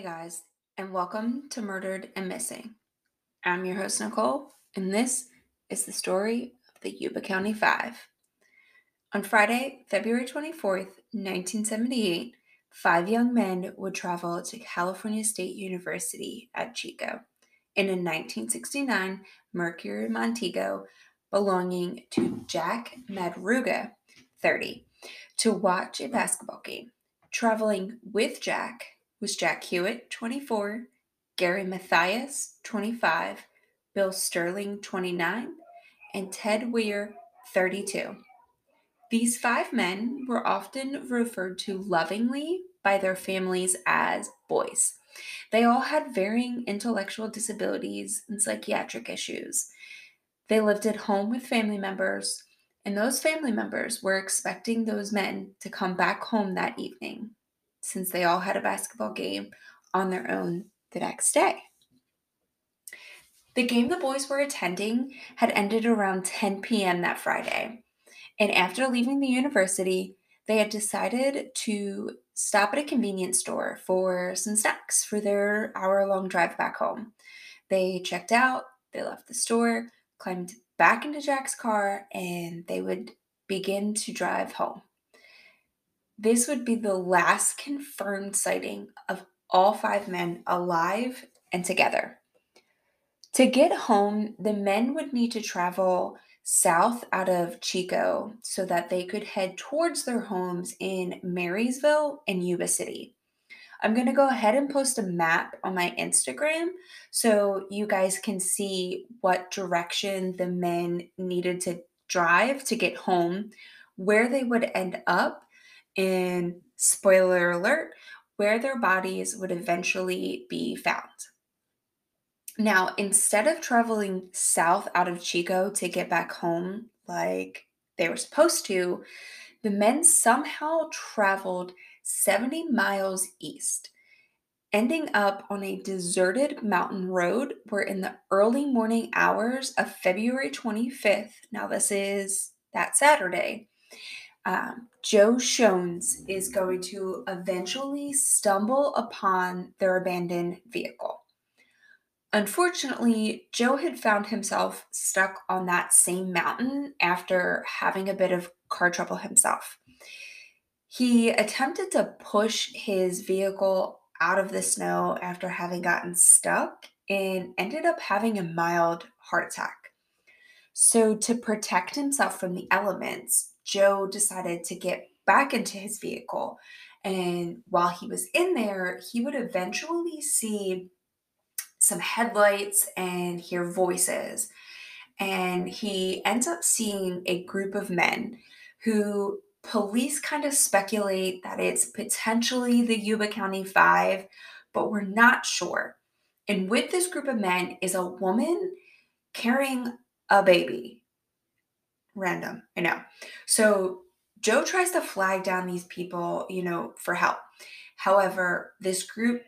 Hey guys, and welcome to Murdered and Missing. I'm your host, Nicole, and this is the story of the Yuba County Five. On Friday, February 24th, 1978, five young men would travel to California State University at Chico in a 1969 Mercury Montego belonging to Jack Madruga, 30, to watch a basketball game. Traveling with Jack was Jack Huett, 24, Gary Mathias, 25, Bill Sterling, 29, and Ted Weir, 32. These five men were often referred to lovingly by their families as boys. They all had varying intellectual disabilities and psychiatric issues. They lived at home with family members, and those family members were expecting those men to come back home that evening since they all had a basketball game on their own the next day. The game the boys were attending had ended around 10 p.m. that Friday, and after leaving the university, they had decided to stop at a convenience store for some snacks for their hour long drive back home. They checked out, they left the store, climbed back into Jack's car, and they would begin to drive home. This would be the last confirmed sighting of all five men alive and together. To get home, the men would need to travel south out of Chico so that they could head towards their homes in Marysville and Yuba City. I'm going to go ahead and post a map on my Instagram so you guys can see what direction the men needed to drive to get home, where they would end up, and spoiler alert, where their bodies would eventually be found. Now, instead of traveling south out of Chico to get back home like they were supposed to, the men somehow traveled 70 miles east, ending up on a deserted mountain road where, in the early morning hours of February 25th, now this is that Saturday, um, Joe Schons is going to eventually stumble upon their abandoned vehicle. Unfortunately, Joe had found himself stuck on that same mountain after having a bit of car trouble himself. He attempted to push his vehicle out of the snow after having gotten stuck and ended up having a mild heart attack. So, to protect himself from the elements, Joe decided to get back into his vehicle. And while he was in there, he would eventually see some headlights and hear voices. And he ends up seeing a group of men who police kind of speculate that it's potentially the Yuba County Five, but we're not sure. And with this group of men is a woman carrying a baby random. I know. So Joe tries to flag down these people, you know, for help. However, this group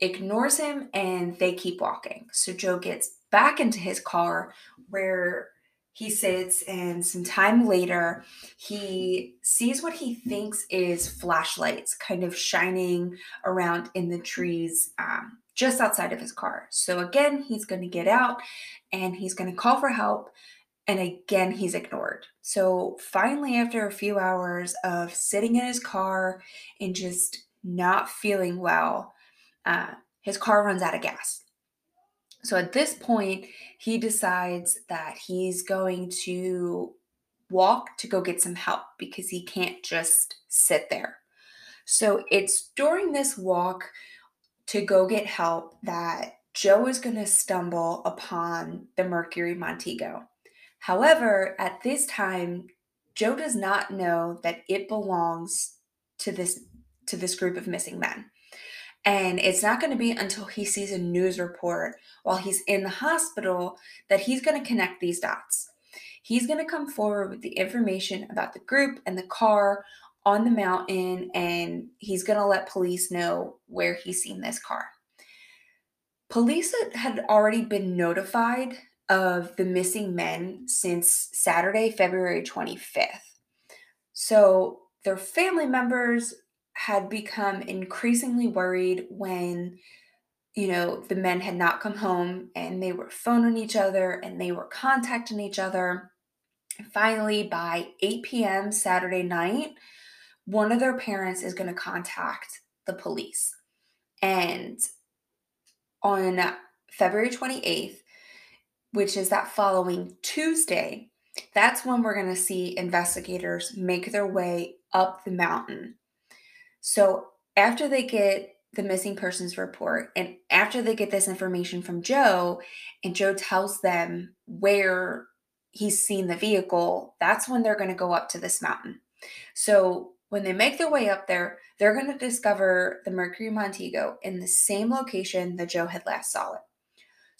ignores him and they keep walking. So Joe gets back into his car where he sits, and some time later, he sees what he thinks is flashlights kind of shining around in the trees um, just outside of his car. So, again, he's going to get out and he's going to call for help. And again, he's ignored. So finally, after a few hours of sitting in his car and just not feeling well, uh, his car runs out of gas. So at this point, he decides that he's going to walk to go get some help because he can't just sit there. So it's during this walk to go get help that Joe is going to stumble upon the Mercury Montego. However, at this time, Joe does not know that it belongs to this to this group of missing men. And it's not going to be until he sees a news report while he's in the hospital that he's going to connect these dots. He's going to come forward with the information about the group and the car on the mountain, and he's going to let police know where he's seen this car. Police had already been notified of the missing men since Saturday, February 25th. So their family members had become increasingly worried when you know the men had not come home and they were phoning each other and they were contacting each other finally by 8 p.m saturday night one of their parents is going to contact the police and on february 28th which is that following tuesday that's when we're going to see investigators make their way up the mountain so after they get the missing persons report and after they get this information from Joe and Joe tells them where he's seen the vehicle, that's when they're going to go up to this mountain. So when they make their way up there, they're going to discover the Mercury Montego in the same location that Joe had last saw it.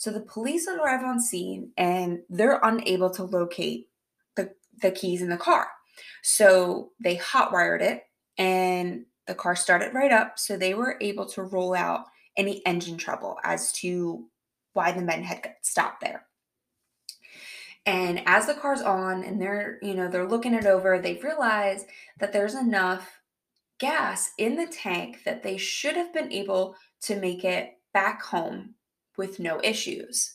So the police arrive on scene and they're unable to locate the, the keys in the car. So they hotwired it and the car started right up, so they were able to rule out any engine trouble as to why the men had stopped there. And as the car's on and they're, you know, they're looking it over, they've realized that there's enough gas in the tank that they should have been able to make it back home with no issues.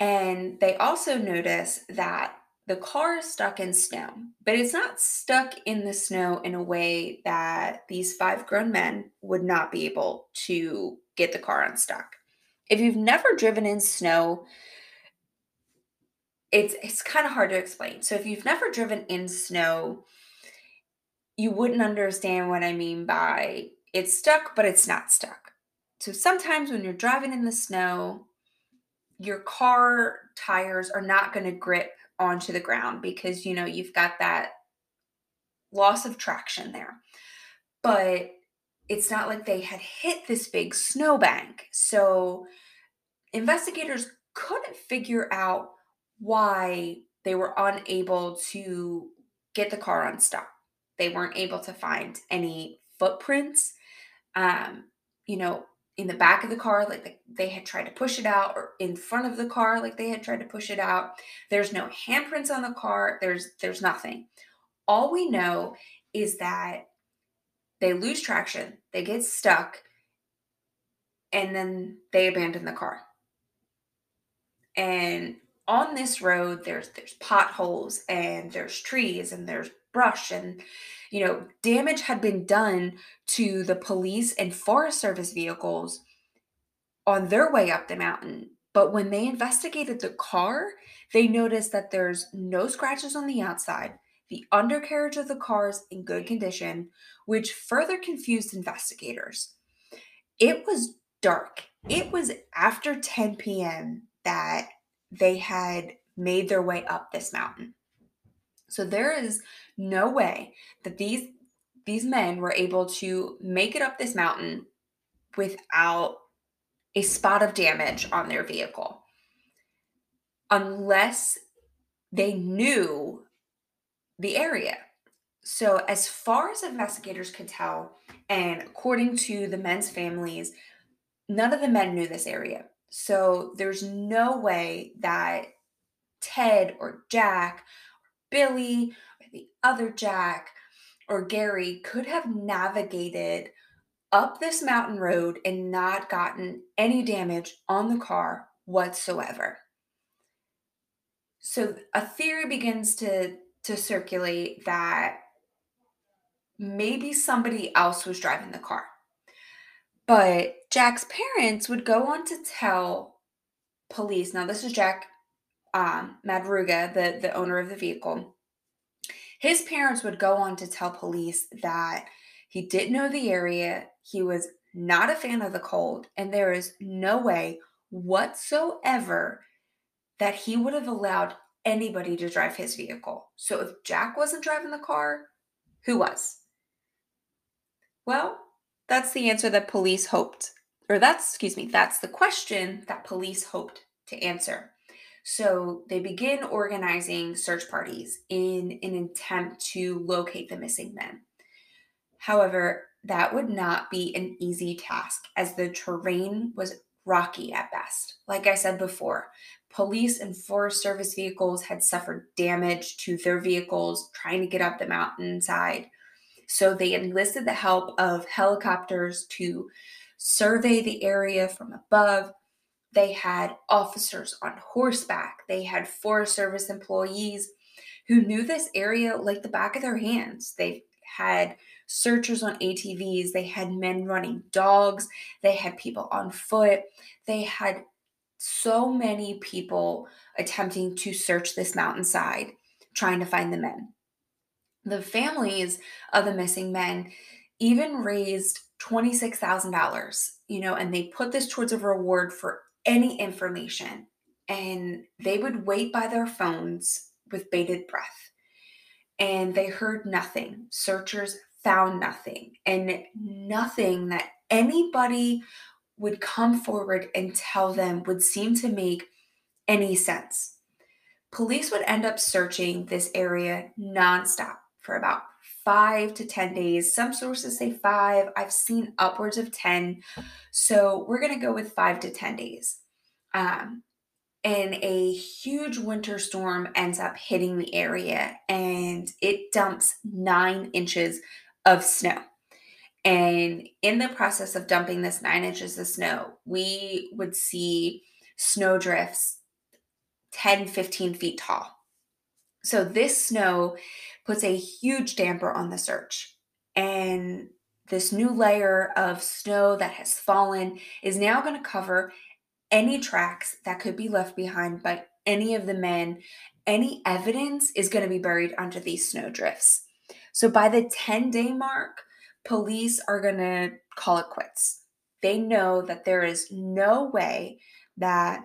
And they also notice that the car is stuck in snow, but it's not stuck in the snow in a way that these five grown men would not be able to get the car unstuck. If you've never driven in snow, it's it's kind of hard to explain. So if you've never driven in snow, you wouldn't understand what I mean by it's stuck but it's not stuck. So sometimes when you're driving in the snow, your car tires are not going to grip onto the ground because you know you've got that loss of traction there. But it's not like they had hit this big snowbank. So investigators couldn't figure out why they were unable to get the car unstuck. They weren't able to find any footprints. Um, you know, in the back of the car like they had tried to push it out or in front of the car like they had tried to push it out. There's no handprints on the car there's there's nothing. All we know is that they lose traction they get stuck and then they abandon the car. And on this road there's there's potholes and there's trees and there's brush and you know damage had been done to the police and forest service vehicles on their way up the mountain. But when they investigated the car they noticed that there's no scratches on the outside the undercarriage of the car is in good condition which further confused investigators. It was dark. It was after 10 p.m that they had made their way up this mountain so there is no way that these these men were able to make it up this mountain without a spot of damage on their vehicle unless they knew the area. So, as far as investigators could tell, and according to the men's families, none of the men knew this area. So, there's no way that Ted or Jack Billy or the other Jack or Gary could have navigated up this mountain road and not gotten any damage on the car whatsoever. So a theory begins to to circulate that maybe somebody else was driving the car. But Jack's parents would go on to tell police. Now this is Jack um, Madruga, the, the owner of the vehicle, his parents would go on to tell police that he didn't know the area, he was not a fan of the cold, and there is no way whatsoever that he would have allowed anybody to drive his vehicle. So if Jack wasn't driving the car, who was? Well, that's the answer that police hoped, or that's, excuse me, that's the question that police hoped to answer. So they begin organizing search parties in an attempt to locate the missing men. However, that would not be an easy task as the terrain was rocky at best. Like I said before, police and Forest Service vehicles had suffered damage to their vehicles trying to get up the mountainside. So they enlisted the help of helicopters to survey the area from above. They had officers on horseback, they had Forest Service employees who knew this area like the back of their hands. They had searchers on ATVs, they had men running dogs, they had people on foot, they had so many people attempting to search this mountainside trying to find the men. The families of the missing men even raised $26,000, you know, and they put this towards a reward for any information. And they would wait by their phones with bated breath. And they heard nothing. Searchers found nothing, and nothing that anybody would come forward and tell them would seem to make any sense. Police would end up searching this area nonstop for about five to 10 days. Some sources say five. I've seen upwards of 10. So we're going to go with five to 10 days. Um, and a huge winter storm ends up hitting the area and it dumps nine inches of snow. And in the process of dumping this nine inches of snow, we would see snow drifts 10, 15 feet tall. So this snow puts a huge damper on the search. And this new layer of snow that has fallen is now going to cover any tracks that could be left behind by any of the men. Any evidence is going to be buried under these snow drifts. So by the 10 day mark, police are going to call it quits. They know that there is no way that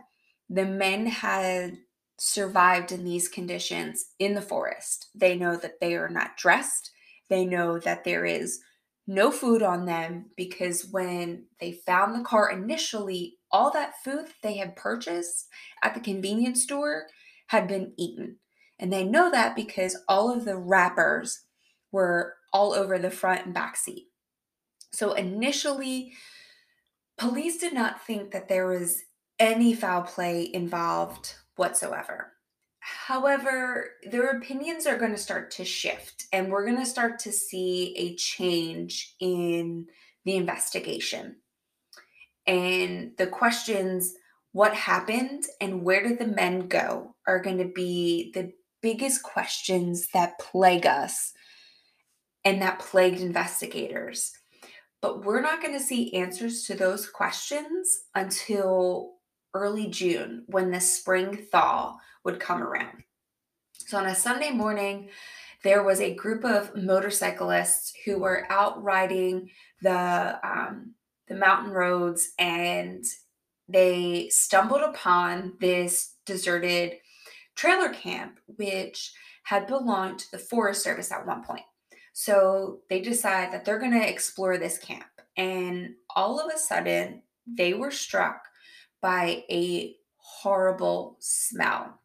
the men had survived in these conditions in the forest. They know that they are not dressed. They know that there is no food on them because when they found the car initially, all that food they had purchased at the convenience store had been eaten. And they know that because all of the wrappers were all over the front and back seat. So initially, police did not think that there was any foul play involved whatsoever. However, their opinions are going to start to shift, and we're going to start to see a change in the investigation. And the questions, what happened and where did the men go, are going to be the biggest questions that plague us and that plagued investigators. But we're not going to see answers to those questions until early June when the spring thaw would come around. So on a Sunday morning, there was a group of motorcyclists who were out riding the um, the mountain roads, and they stumbled upon this deserted trailer camp, which had belonged to the Forest Service at one point. So they decide that they're going to explore this camp. And all of a sudden, they were struck by a horrible smell.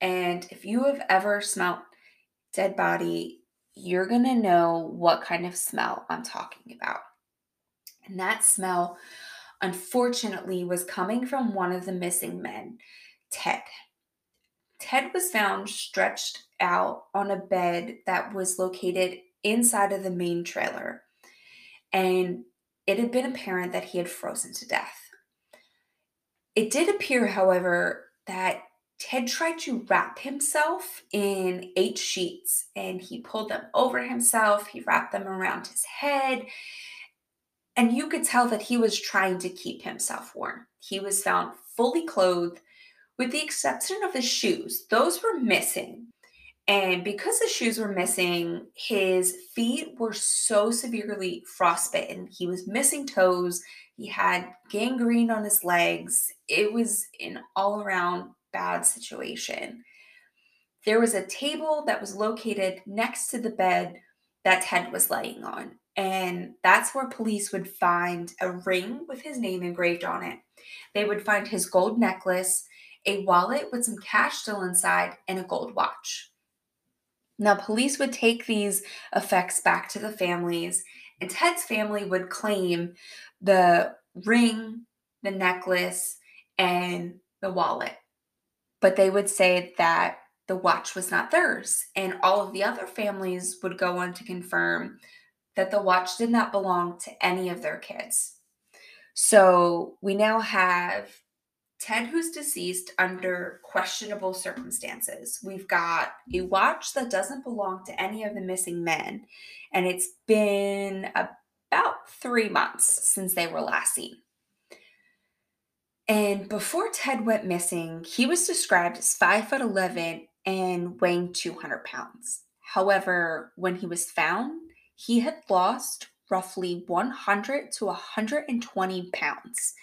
And if you have ever smelled dead body, you're going to know what kind of smell I'm talking about. And that smell, unfortunately, was coming from one of the missing men, Ted. Ted was found stretched out on a bed that was located inside of the main trailer. And it had been apparent that he had frozen to death. It did appear, however, that Ted tried to wrap himself in eight sheets and he pulled them over himself. He wrapped them around his head. And you could tell that he was trying to keep himself warm. He was found fully clothed, with the exception of his shoes. Those were missing. And because the shoes were missing, his feet were so severely frostbitten. He was missing toes. He had gangrene on his legs. It was an all around bad situation. There was a table that was located next to the bed that Ted was laying on. And that's where police would find a ring with his name engraved on it. They would find his gold necklace, a wallet with some cash still inside, and a gold watch. Now, police would take these effects back to the families, and Ted's family would claim the ring, the necklace, and the wallet. But they would say that the watch was not theirs. And all of the other families would go on to confirm that the watch did not belong to any of their kids. So we now have Ted, who's deceased under questionable circumstances. We've got a watch that doesn't belong to any of the missing men, and it's been about three months since they were last seen. And before Ted went missing, he was described as 5 foot 11 and weighing 200 pounds. However, when he was found, he had lost roughly 100 to 120 pounds,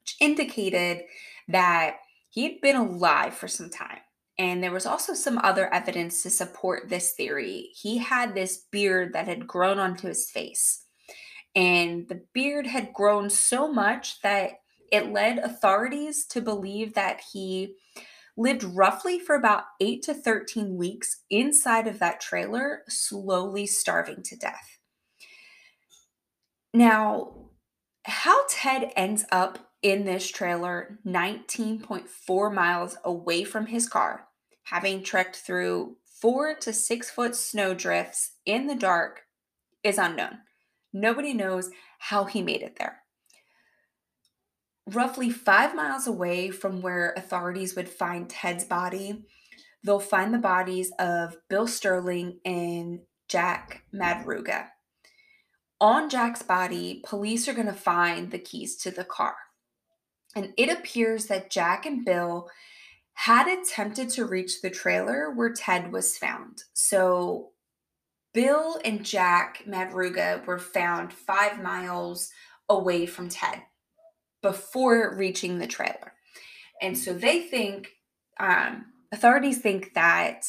which indicated that he'd been alive for some time. And there was also some other evidence to support this theory. He had this beard that had grown onto his face. And the beard had grown so much that it led authorities to believe that he lived roughly for about 8 to 13 weeks inside of that trailer, slowly starving to death. Now, how Ted ends up in this trailer 19.4 miles away from his car, having trekked through four to six foot snow drifts in the dark, is unknown. Nobody knows how he made it there. Roughly five miles away from where authorities would find Ted's body, they'll find the bodies of Bill Sterling and Jack Madruga. On Jack's body, police are going to find the keys to the car. And it appears that Jack and Bill had attempted to reach the trailer where Ted was found. So Bill and Jack Madruga were found five miles away from Ted before reaching the trailer. And so they think, um, authorities think that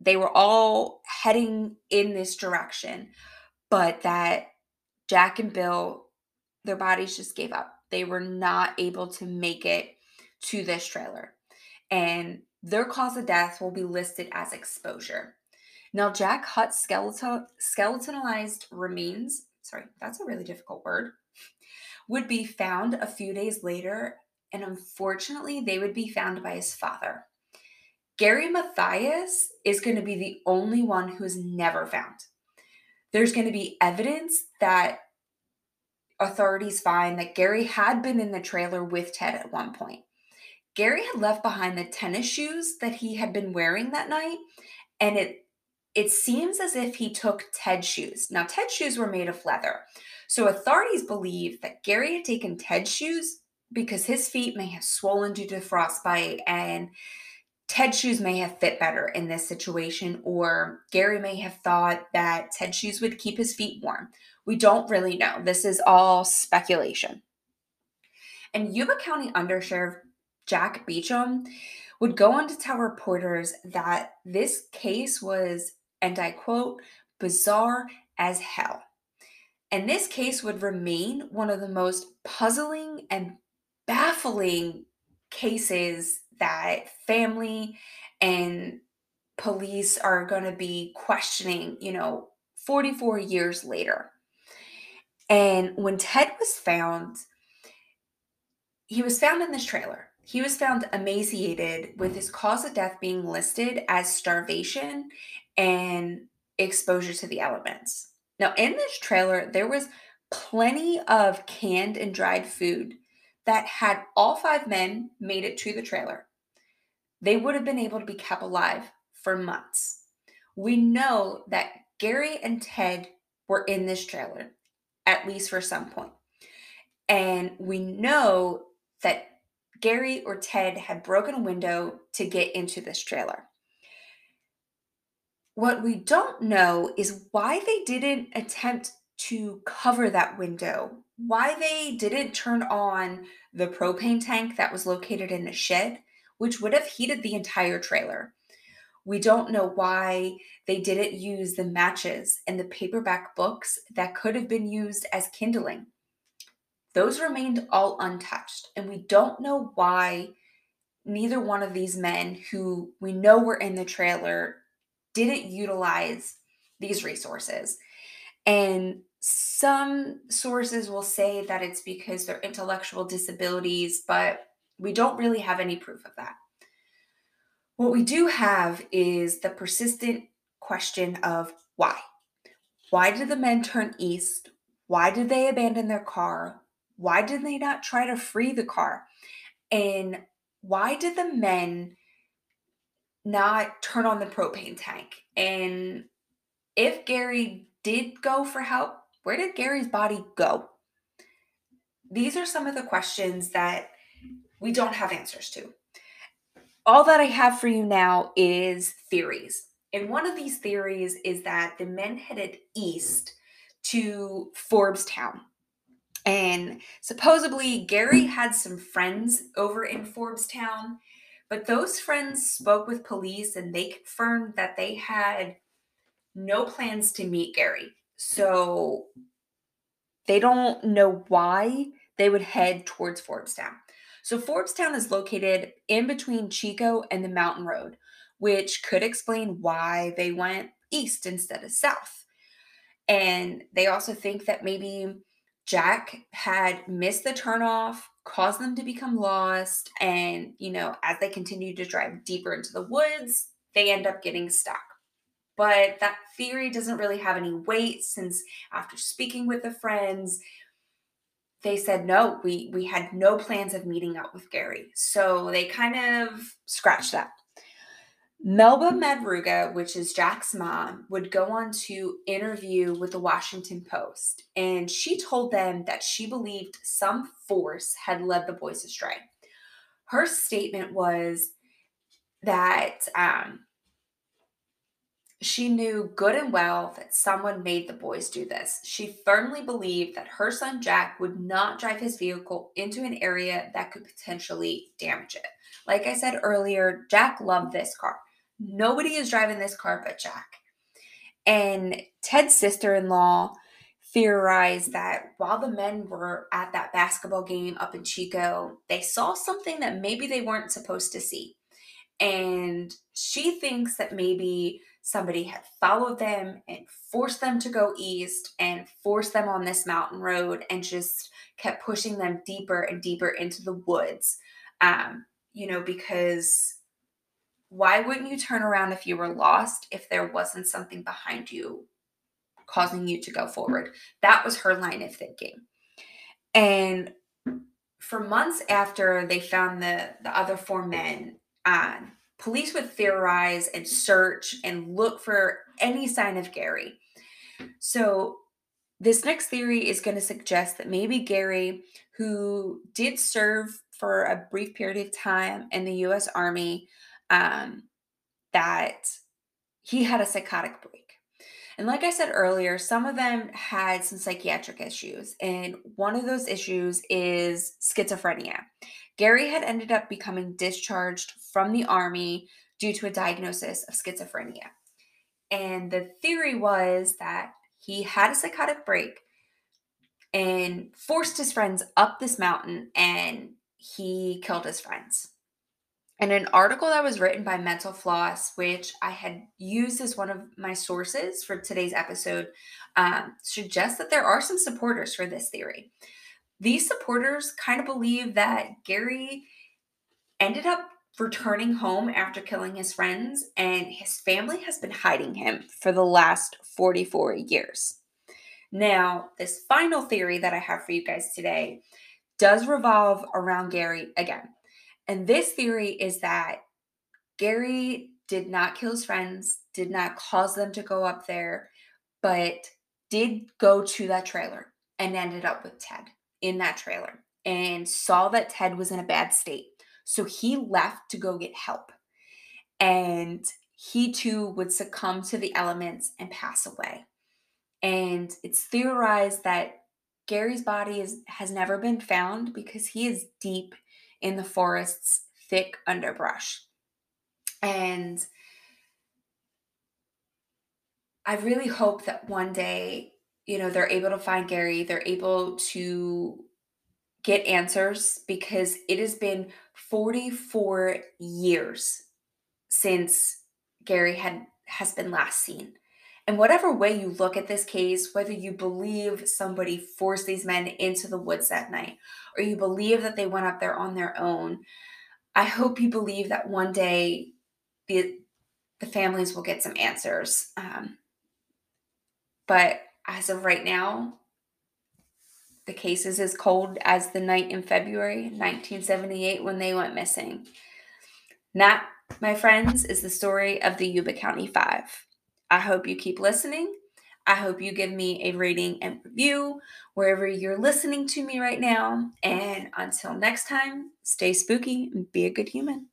they were all heading in this direction, but that Jack and Bill, their bodies just gave up. They were not able to make it to this trailer. And their cause of death will be listed as exposure. Now, Jack Huett's skeletal, skeletonalized remains, sorry, that's a really difficult word, would be found a few days later, and unfortunately, they would be found by his father. Gary Mathias is going to be the only one who is never found. There's going to be evidence that authorities find that Gary had been in the trailer with Ted at one point. Gary had left behind the tennis shoes that he had been wearing that night, and it it seems as if he took Ted's shoes. Now, Ted's shoes were made of leather. So authorities believe that Gary had taken Ted's shoes because his feet may have swollen due to frostbite and Ted's shoes may have fit better in this situation, or Gary may have thought that Ted's shoes would keep his feet warm. We don't really know. This is all speculation. And Yuba County Undersheriff Jack Beecham would go on to tell reporters that this case was, and I quote, bizarre as hell. And this case would remain one of the most puzzling and baffling cases that family and police are going to be questioning, you know, 44 years later. And when Ted was found, he was found in this trailer. He was found emaciated with his cause of death being listed as starvation and exposure to the elements. Now, in this trailer, there was plenty of canned and dried food that had all five men made it to the trailer. They would have been able to be kept alive for months. We know that Gary and Ted were in this trailer at least for some point. And we know that Gary or Ted had broken a window to get into this trailer. What we don't know is why they didn't attempt to cover that window, why they didn't turn on the propane tank that was located in a shed, which would have heated the entire trailer. We don't know why they didn't use the matches and the paperback books that could have been used as kindling. Those remained all untouched, and we don't know why neither one of these men who we know were in the trailer didn't utilize these resources. And some sources will say that it's because they're intellectual disabilities, but we don't really have any proof of that. What we do have is the persistent question of why. Why did the men turn east? Why did they abandon their car? Why did they not try to free the car? And why did the men not turn on the propane tank? And if Gary did go for help, where did Gary's body go? These are some of the questions that we don't have answers to. All that I have for you now is theories. And one of these theories is that the men headed east to Forbestown. And supposedly, Gary had some friends over in Forbestown, but those friends spoke with police and they confirmed that they had no plans to meet Gary. So they don't know why they would head towards Forbestown. So Forbestown is located in between Chico and the Mountain Road, which could explain why they went east instead of south. And they also think that maybe Jack had missed the turnoff, caused them to become lost, and you know, as they continue to drive deeper into the woods, they end up getting stuck. But that theory doesn't really have any weight since after speaking with the friends, they said no, we we had no plans of meeting up with Gary. So they kind of scratched that. Melba Madruga which is Jack's mom, would go on to interview with the Washington Post, and she told them that she believed some force had led the boys astray. Her statement was that um, she knew good and well that someone made the boys do this. She firmly believed that her son Jack would not drive his vehicle into an area that could potentially damage it. Like I said earlier, Jack loved this car. Nobody is driving this car but Jack. And Ted's sister in law theorized that while the men were at that basketball game up in Chico, they saw something that maybe they weren't supposed to see. And she thinks that maybe somebody had followed them and forced them to go east and forced them on this mountain road and just kept pushing them deeper and deeper into the woods. Um, you know, because why wouldn't you turn around if you were lost if there wasn't something behind you causing you to go forward? That was her line of thinking. And for months after they found the the other four men, um, police would theorize and search and look for any sign of Gary. So, this next theory is going to suggest that maybe Gary, who did serve for a brief period of time in the US Army, um, that he had a psychotic break. And like I said earlier, some of them had some psychiatric issues. And one of those issues is schizophrenia. Gary had ended up becoming discharged from the army due to a diagnosis of schizophrenia. And the theory was that he had a psychotic break and forced his friends up this mountain and he killed his friends. And an article that was written by Mental Floss, which I had used as one of my sources for today's episode, um, suggests that there are some supporters for this theory. These supporters kind of believe that Gary ended up returning home after killing his friends, and his family has been hiding him for the last 44 years. Now, this final theory that I have for you guys today does revolve around Gary again. And this theory is that Gary did not kill his friends, did not cause them to go up there, but did go to that trailer and ended up with Ted in that trailer and saw that Ted was in a bad state. So he left to go get help. And he too would succumb to the elements and pass away. And it's theorized that Gary's body is, has never been found because he is deep in the forest's thick underbrush. And I really hope that one day, you know, they're able to find Gary, they're able to get answers because it has been 44 years since Gary had has been last seen. And whatever way you look at this case, whether you believe somebody forced these men into the woods that night, or you believe that they went up there on their own, I hope you believe that one day the the families will get some answers. Um, but as of right now, the case is as cold as the night in February 1978 when they went missing. That, my friends, is the story of the Yuba County Five. I hope you keep listening. I hope you give me a rating and review wherever you're listening to me right now. And until next time, stay spooky and be a good human.